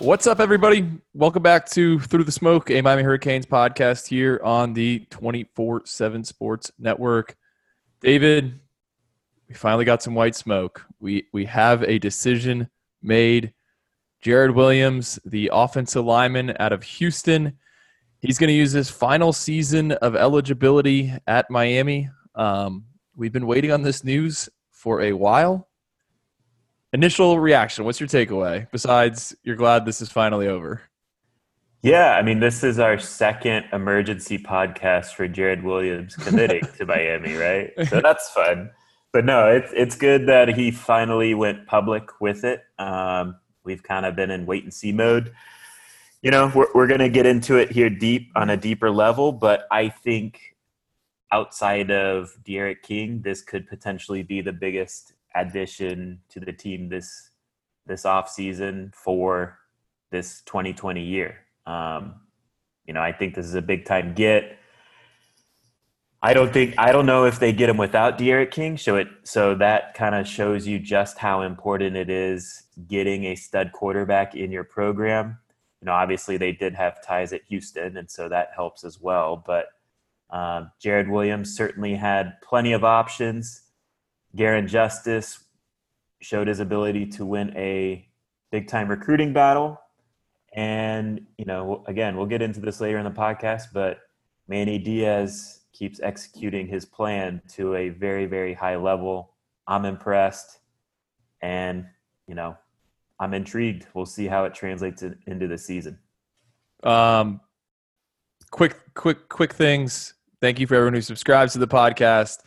What's up, everybody? Welcome back to Through the Smoke, a Miami Hurricanes podcast here on the 24 7 Sports Network. David, we finally got some white smoke. We, we have a decision made. Jared Williams, the offensive lineman out of Houston, he's going to use his final season of eligibility at Miami. Um, we've been waiting on this news for a while. Initial reaction, what's your takeaway besides you're glad this is finally over? Yeah, I mean, this is our second emergency podcast for Jared Williams committing to Miami, right? So that's fun. But no, it's it's good that he finally went public with it. Um, we've kind of been in wait and see mode. You know, we're we're gonna get into it here deep on a deeper level, but I think outside of D'Eriq King, this could potentially be the biggest addition to the team this this off season for this 2020 year. Um, you know, I think this is a big time get. I don't think I don't know if they get him without D'Eriq King. So it so that kind of shows you just how important it is getting a stud quarterback in your program. You know, obviously they did have ties at Houston, and so that helps as well. But uh, Jared Williams certainly had plenty of options. Garin Justice showed his ability to win a big time recruiting battle. And, you know, again, we'll get into this later in the podcast, but Manny Diaz keeps executing his plan to a very, very high level. I'm impressed. And, you know, I'm intrigued. We'll see how it translates into the season. Um, quick, quick, quick things. Thank you for everyone who subscribes to the podcast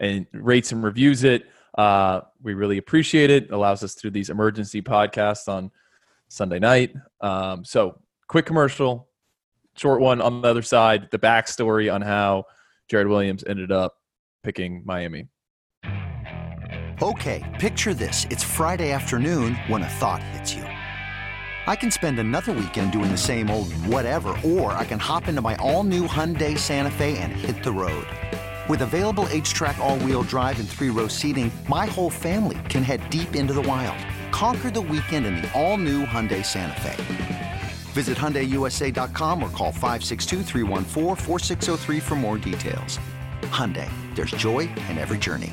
and rates and reviews it. Uh, we really appreciate it. it. Allows us to do these emergency podcasts on Sunday night. Um, so, quick commercial, short one on the other side, the backstory on how Jared Williams ended up picking Miami. Okay, picture this. It's Friday afternoon when a thought hits you. I can spend another weekend doing the same old whatever, or I can hop into my all new Hyundai Santa Fe and hit the road. With available HTRAC all-wheel drive and three-row seating, my whole family can head deep into the wild. Conquer the weekend in the all-new Hyundai Santa Fe. Visit HyundaiUSA.com or call 562 for more details. Hyundai, there's joy in every journey.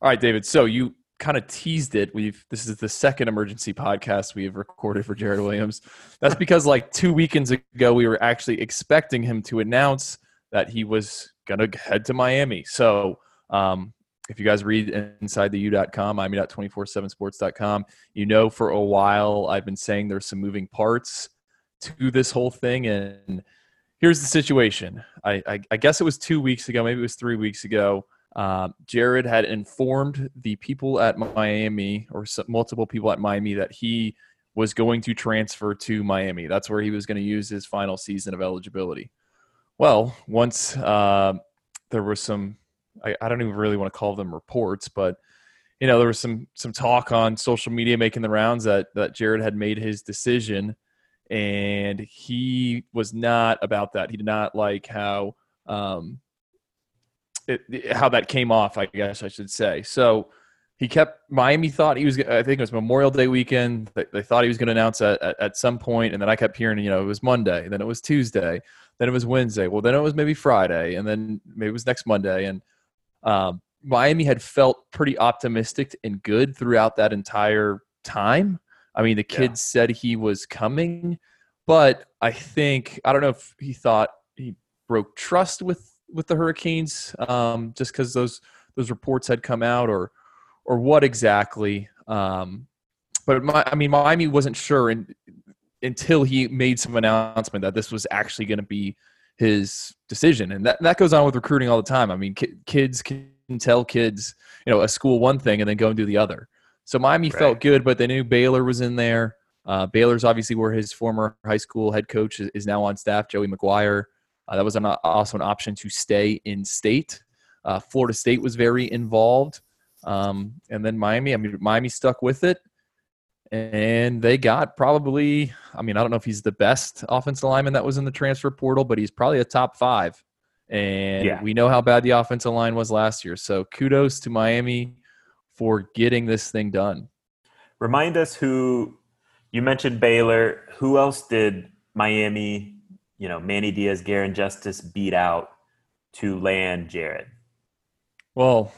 All right, David. So you kind of teased it. We've this is the second emergency podcast we have recorded for Jared Williams. That's because like two weekends ago we were actually expecting him to announce that he was to head to Miami. So um, if you guys read inside the u.com, miami.247sports.com, you know for a while I've been saying there's some moving parts to this whole thing. And here's the situation. I, I, I guess it was two weeks ago, maybe it was three weeks ago. Uh, Jared had informed the people at Miami, or multiple people at Miami, that he was going to transfer to Miami. That's where he was going to use his final season of eligibility. Well, once uh, there was some, I, I, don't even really want to call them reports, but you know, there was some some talk on social media making the rounds that that Jared had made his decision, and he was not about that. He did not like how um, it, how that came off. I guess I should say. So he kept Miami thought he was. I think it was Memorial Day weekend. They, they thought he was going to announce at, at, at some point, and then I kept hearing, you know, it was Monday, then it was Tuesday, then it was Wednesday. Well, then it was maybe Friday, and then maybe it was next Monday. And um, Miami had felt pretty optimistic and good throughout that entire time. I mean, the kid yeah. said he was coming, but I think I don't know if he thought he broke trust with with the Hurricanes um, just because those those reports had come out, or or what exactly. Um, but my, I mean, Miami wasn't sure, and until he made some announcement that this was actually going to be his decision. And that, that goes on with recruiting all the time. I mean, ki- kids can tell kids, you know, a school one thing and then go and do the other. So Miami right. felt good, but they knew Baylor was in there. Uh, Baylor's obviously where his former high school head coach is, is now on staff, Joey McGuire. Uh, that was an, also an option to stay in state. Uh, Florida State was very involved. Um, and then Miami, I mean, Miami stuck with it and they got probably i mean i don't know if he's the best offensive lineman that was in the transfer portal but he's probably a top five and yeah. we know how bad the offensive line was last year so kudos to miami for getting this thing done remind us who You mentioned Baylor. Who else did Miami, you know, Manny Diaz, Garin Justice beat out to land Jared? Well,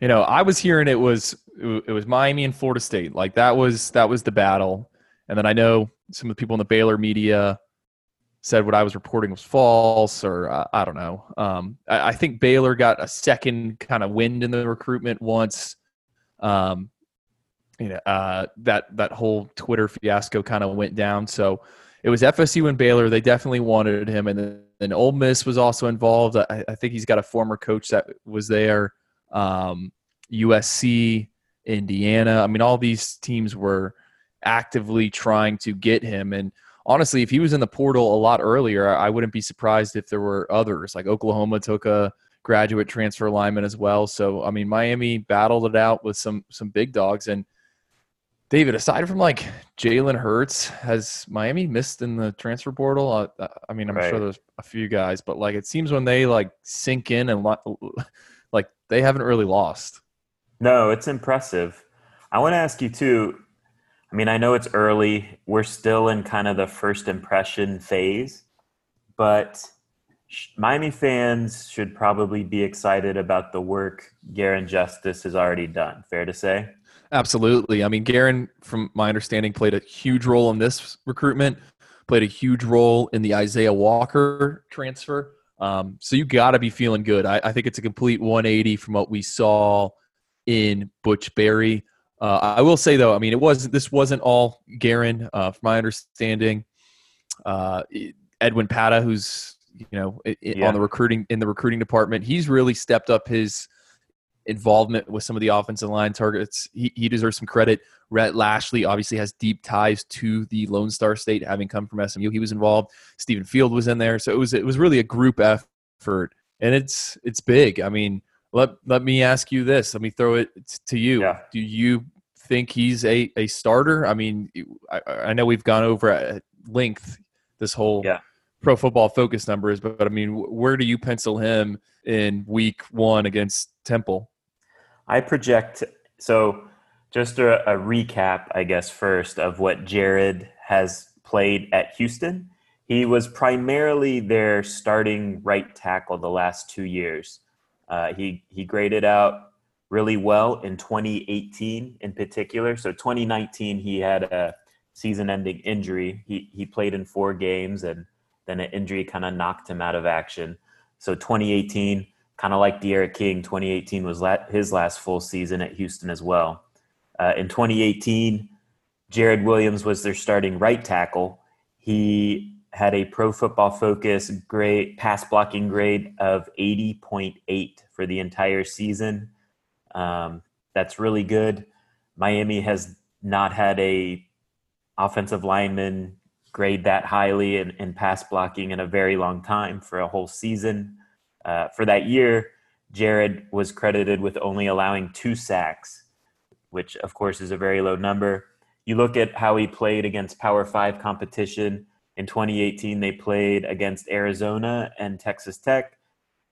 you know, I was hearing it was it was Miami and Florida State. Like that was that was the battle. And then I know some of the people in the Baylor media said what I was reporting was false, or uh, I don't know. Um, I, I, think Baylor got a second kind of wind in the recruitment once. Um, you know, uh, that that whole Twitter fiasco kind of went down. So it was FSU and Baylor. They definitely wanted him, and then, then Ole Miss was also involved. I, I, think he's got a former coach that was there. Um, USC, Indiana. I mean, all these teams were actively trying to get him. And honestly, if he was in the portal a lot earlier, I wouldn't be surprised if there were others. Like Oklahoma took a graduate transfer lineman as well. So I mean, Miami battled it out with some some big dogs. And David, aside from like Jalen Hurts, has Miami missed in the transfer portal? I, I mean, I'm right. sure there's a few guys, but like it seems when they like sink in and they haven't really lost. No, it's impressive. I want to ask you too I mean, I know it's early. We're still in kind of the first impression phase, but Miami fans should probably be excited about the work Garin Justice has already done. Fair to say? Absolutely. I mean, Garin, from my understanding, played a huge role in this recruitment, played a huge role in the Isaiah Walker transfer. Um, so you got to be feeling good. I, I think it's a complete 180 from what we saw in Butch Barry. Uh, I will say though, I mean, it was this wasn't all Garin, uh, from my understanding. Uh, Edwin Pata, who's you know yeah. on the recruiting in the recruiting department, he's really stepped up his involvement with some of the offensive line targets. He, he deserves some credit. Rhett Lashley obviously has deep ties to the Lone Star State, having come from SMU. He was involved. Stephen Field was in there, so it was it was really a group effort, and it's it's big. I mean, let let me ask you this. Let me throw it to you. Yeah. Do you think he's a, a starter? I mean, I, I know we've gone over at length this whole yeah. pro football focus numbers, but, but I mean, where do you pencil him in week one against Temple? I project so just a, a, recap, I guess, first of what Jared has played at Houston. He was primarily their starting right tackle the last two years. Uh, he he graded out really well in 2018 in particular. So 2019 he had a season-ending injury. He he played in four games and then an injury kind of knocked him out of action. So 2018, kind of like D'Eriq King, 2018 was his last full season at Houston as well. Uh, in 2018, Jared Williams was their starting right tackle. He had a pro football focus grade pass blocking grade of 80.8 for the entire season um, that's really good. Miami has not had a offensive lineman grade that highly in, in pass blocking in a very long time for a whole season. Uh, for that year, Jared was credited with only allowing two sacks, which of course is a very low number. You look at how he played against Power Five competition. In 2018, they played against Arizona and Texas Tech.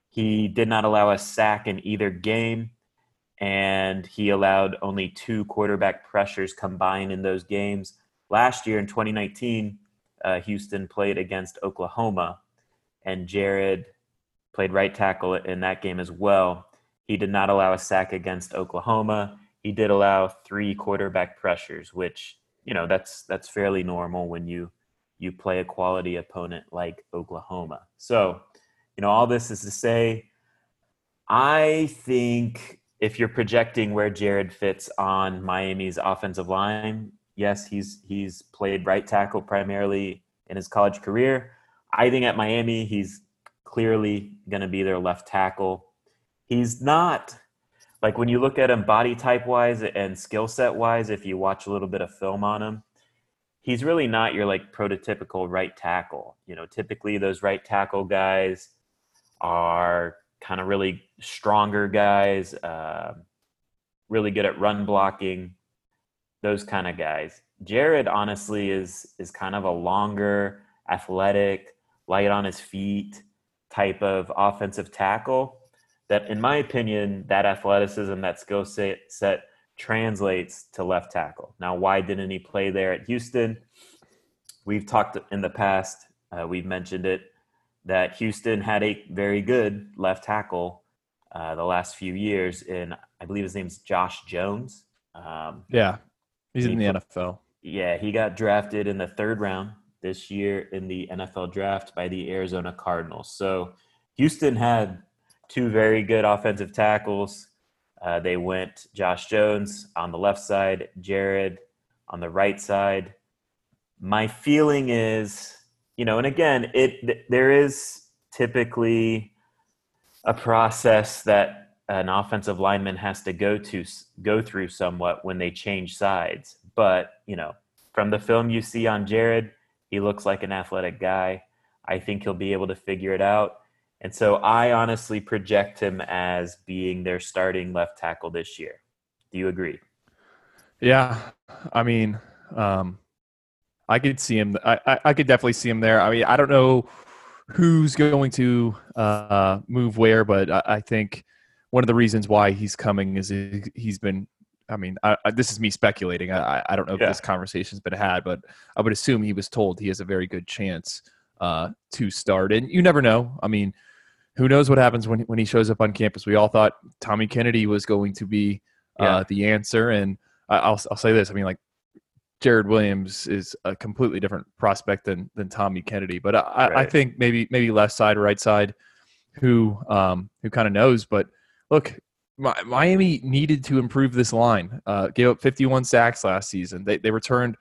He did not allow a sack in either game and he allowed only two quarterback pressures combined in those games. Last year in 2019, uh, Houston played against Oklahoma, and Jared played right tackle in that game as well. He did not allow a sack against Oklahoma. He did allow three quarterback pressures, which you know that's that's fairly normal when you you play a quality opponent like Oklahoma. So, you know, all this is to say, I think if you're projecting where Jared fits on Miami's offensive line, yes, he's he's played right tackle primarily in his college career. I think at Miami, he's clearly going to be their left tackle. He's not like when you look at him body type wise and skill set wise, if you watch a little bit of film on him, he's really not your like prototypical right tackle. You know, typically those right tackle guys are kind of really stronger guys, uh, really good at run blocking, those kind of guys. Jared honestly is is kind of a longer, athletic, light on his feet type of offensive tackle. That, in my opinion, that athleticism, that skill set, set translates to left tackle. Now, why didn't he play there at Houston? We've talked in the past, uh, we've mentioned it, that Houston had a very good left tackle uh, the last few years in, I believe his name's Josh Jones. Um, yeah, he's in the NFL. Yeah, he got drafted in the third round this year in the NFL draft by the Arizona Cardinals. So Houston had two very good offensive tackles. Uh, they went Josh Jones on the left side, Jared on the right side. My feeling is, you know, and again, it there is typically a process that an offensive lineman has to go to go through somewhat when they change sides. But you know, from the film you see on Jared, he looks like an athletic guy. I think he'll be able to figure it out. And so I honestly project him as being their starting left tackle this year. Do you agree? Yeah. I mean, um, I could see him. I, I, I, could definitely see him there. I mean, I don't know who's going to uh, move where, but I, I, think one of the reasons why he's coming is he's been I mean, I, I, this is me speculating. I, I don't know if this conversation's been had, but I would assume he was told he has a very good chance uh, to start. And you never know. I mean, who knows what happens when when he shows up on campus? We all thought Tommy Kennedy was going to be uh, yeah. the answer, and I'll I'll say this. I mean, like Jared Williams is a completely different prospect than than Tommy Kennedy, but I, right. I think maybe maybe left side, right side, who um, who kind of knows. But look, Miami needed to improve this line. Uh, gave up 51 sacks last season. They they returned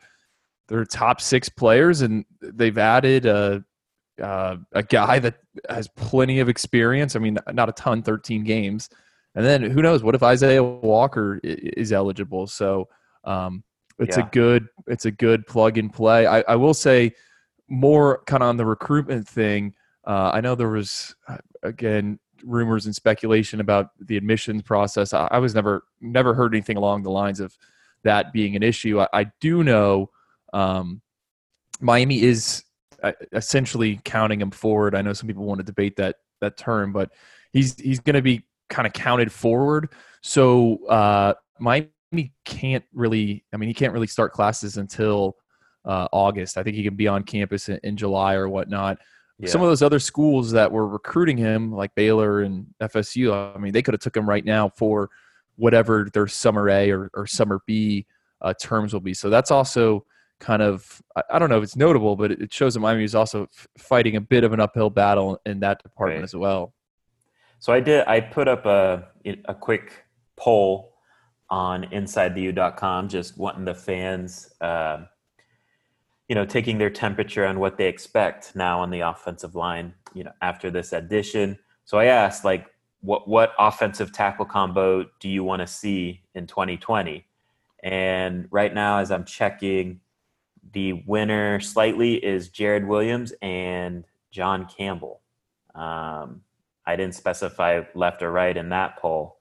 their top six players, and they've added a uh, a guy that has plenty of experience. I mean, not a ton, 13 games, and then who knows? What if Isaiah Walker is eligible? So um, it's yeah. a good it's a good plug and play. I, I will say more kind of on the recruitment thing. Uh, I know there was uh, again rumors and speculation about the admissions process. I, I, was never never heard anything along the lines of that being an issue. I, I do know um, Miami is uh, essentially counting him forward. I know some people want to debate that that term, but he's he's going to be kind of counted forward. So uh, Miami can't really. I mean, he can't really start classes until uh, August. I think he can be on campus in, in July or whatnot. Yeah. Some of those other schools that were recruiting him, like Baylor and FSU, I mean, they could have took him right now for whatever their summer A or, or summer B uh, terms will be. So that's also kind of I, don't know if it's notable, but it, shows that Miami is also f- fighting a bit of an uphill battle in that department right. as well. So I did. I put up a a quick poll on InsideTheU.com, just wanting the fans. Uh, you know, taking their temperature on what they expect now on the offensive line, you know, after this addition. So I asked, like, what what offensive tackle combo do you want to see in 2020? And right now, as I'm checking, the winner slightly is Jared Williams and John Campbell. Um, I didn't specify left or right in that poll,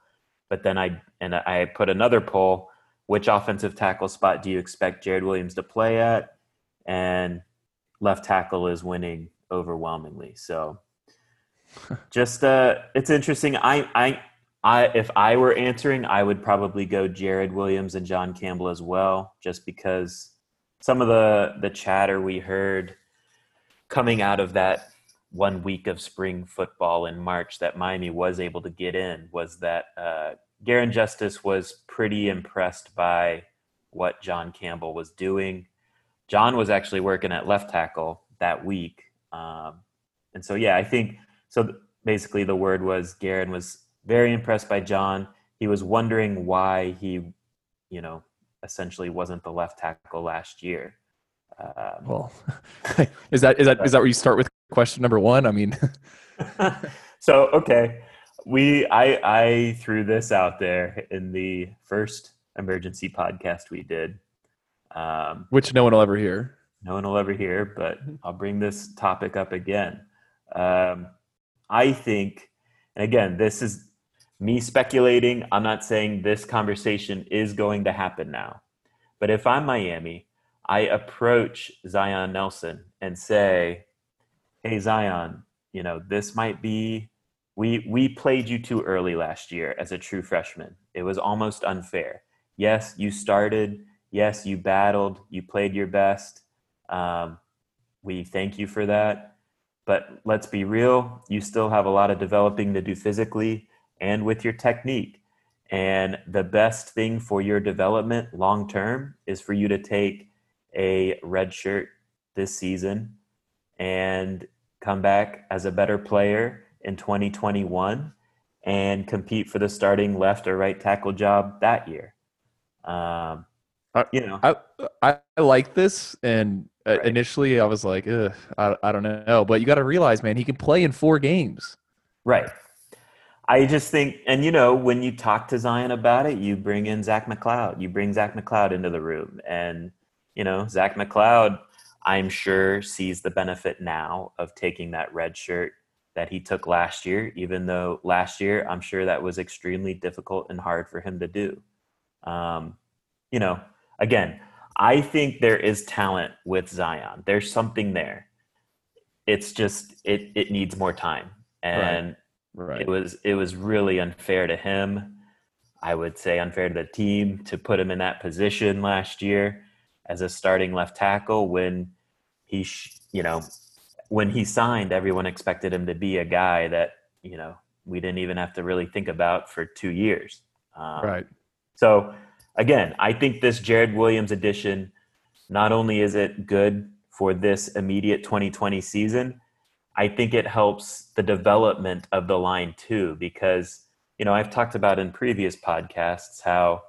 but then I and I put another poll: which offensive tackle spot do you expect Jared Williams to play at? And left tackle is winning overwhelmingly. So just uh it's interesting. I I I if I were answering, I would probably go Jared Williams and John Campbell as well, just because some of the the chatter we heard coming out of that one week of spring football in March that Miami was able to get in was that uh, Garin Justice was pretty impressed by what John Campbell was doing. John was actually working at left tackle that week. Um, and so, yeah, I think so. Basically, the word was Garin was very impressed by John. He was wondering why he, you know, essentially wasn't the left tackle last year. Um, well, is that is that is that where you start with question number one? I mean, so okay, we I I threw this out there in the first emergency podcast we did um, Which no one will ever hear. No one will ever hear, but I'll bring this topic up again. Um, I think, and again, this is me speculating. I'm not saying this conversation is going to happen now. But if I'm Miami, I approach Zion Nelson and say, Hey, Zion, you know, this might be, we, we played you too early last year as a true freshman. It was almost unfair Yes, you started. Yes, you battled. You played your best. Um, we thank you for that. But let's be real, you still have a lot of developing to do physically and with your technique. And the best thing for your development long term is for you to take a red shirt this season and come back as a better player in 2021 and compete for the starting left or right tackle job that year. Um, you know, I I like this, and uh, right. initially I was like, I I don't know, but you got to realize, man, he can play in four games. Right. I just think, and you know, when you talk to Zion about it, you bring in Zach McCloud. You bring Zach McCloud into the room, and you know, Zach McCloud, I'm sure sees the benefit now of taking that red shirt that he took last year, even though last year I'm sure that was extremely difficult and hard for him to do. Um, you know, again, I think there is talent with Zion. There's something there. It's just it it needs more time. And right. Right. it was it was really unfair to him. I would say unfair to the team to put him in that position last year as a starting left tackle when he sh- you know when he signed, everyone expected him to be a guy that you know we didn't even have to really think about for two years. Um, right. So again, I think this Jared Williams addition not only is it good for this immediate 2020 season, I think it helps the development of the line too because you know I've talked about in previous podcasts how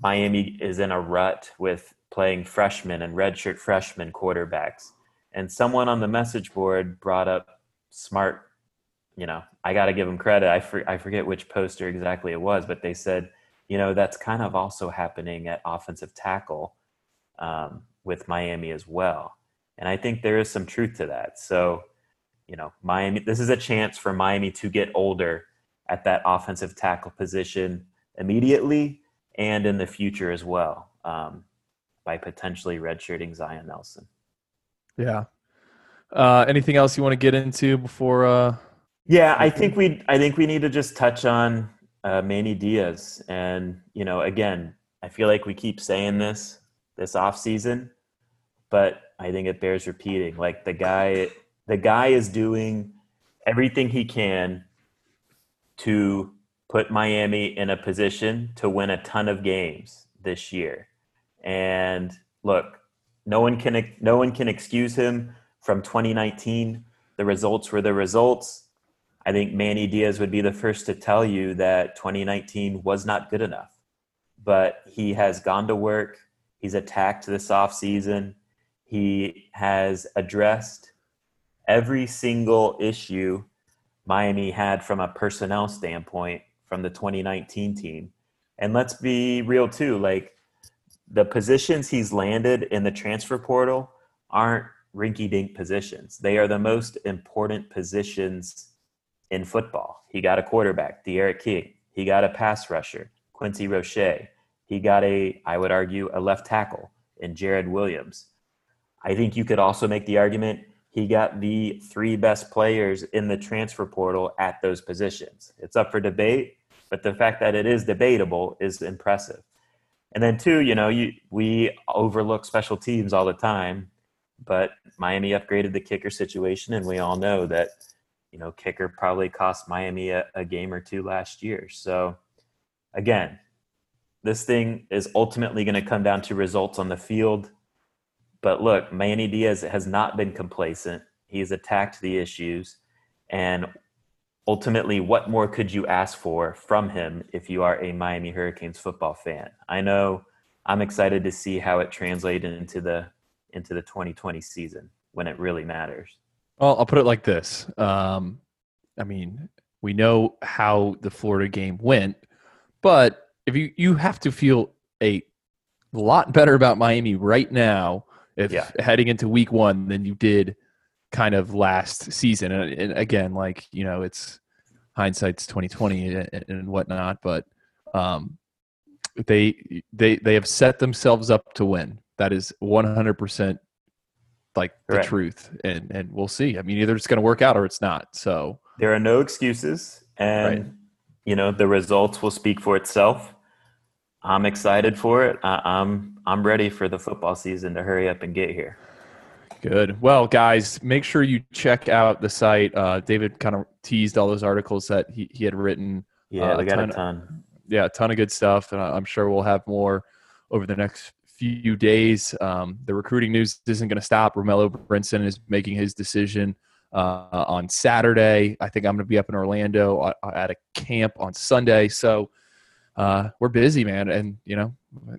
Miami is in a rut with playing freshmen and redshirt freshman quarterbacks. And someone on the message board brought up smart you know i got to give them credit. I, for, I forget which poster exactly it was but they said you know that's kind of also happening at offensive tackle um, with miami as well and i think there is some truth to that so you know miami this is a chance for miami to get older at that offensive tackle position immediately and in the future as well um, by potentially redshirting zion nelson yeah. Uh, anything else you want to get into before? Uh, yeah, I think we I think we need to just touch on uh, Manny Diaz, and you know, again, I feel like we keep saying this this off season, but I think it bears repeating. Like the guy, the guy is doing everything he can to put Miami in a position to win a ton of games this year. And look, no one can no one can excuse him from 2019. The results were the results. I think Manny Diaz would be the first to tell you that 2019 was not good enough. But he has gone to work. He's attacked this offseason. He has addressed every single issue Miami had from a personnel standpoint from the 2019 team. And let's be real too, like the positions he's landed in the transfer portal aren't rinky dink positions. They are the most important positions in football. He got a quarterback, D'Eriq King. He got a pass rusher, Quincy Roche. He got a, I would argue, a left tackle in Jared Williams. I think you could also make the argument he got the three best players in the transfer portal at those positions. It's up for debate, but the fact that it is debatable is impressive. And then two, you know, you we overlook special teams all the time, but Miami upgraded the kicker situation, and we all know that you know kicker probably cost Miami a, a game or two last year. So again, this thing is ultimately going to come down to results on the field. But look, Manny Diaz has not been complacent. He's attacked the issues, and ultimately, what more could you ask for from him if you are a Miami Hurricanes football fan? I know I'm excited to see how it translated into the into the 2020 season when it really matters. Well, I'll put it like this. Um, I mean, we know how the Florida game went, but if you you have to feel a lot better about Miami right now if yeah. heading into week one than you did kind of last season. And, and again, like you know, it's hindsight's twenty twenty and, and, whatnot, but um, they they they have set themselves up to win. That is one hundred percent like the truth, and and we'll see. I mean, either it's going to work out or it's not. So there are no excuses, and right. you know the results will speak for itself. I'm excited for it. I, I'm I'm ready for the football season to hurry up and get here. Good. Well, guys, make sure you check out the site. Uh, David kind of teased all those articles that he, he had written. Yeah, Uh, got a ton. Yeah, a ton of good stuff, and I'm sure we'll have more over the next few days. Um, the recruiting news isn't going to stop. Romello Brinson is making his decision uh, on Saturday. I think I'm going to be up in Orlando at- at a camp on Sunday. So uh, we're busy, man, and you know,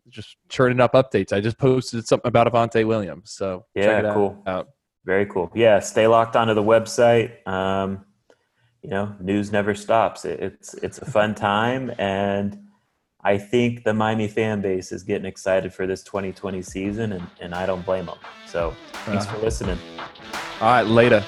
just churning up updates. I just posted something about Avantae Williams, so check Yeah, cool. out. Very cool. Yeah, stay locked onto the website. Um, you know, news never stops. It, it's it's a fun time, and I think the Miami fan base is getting excited for this 2020 season, and, and I don't blame them. So, thanks Uh, for listening. All right, later.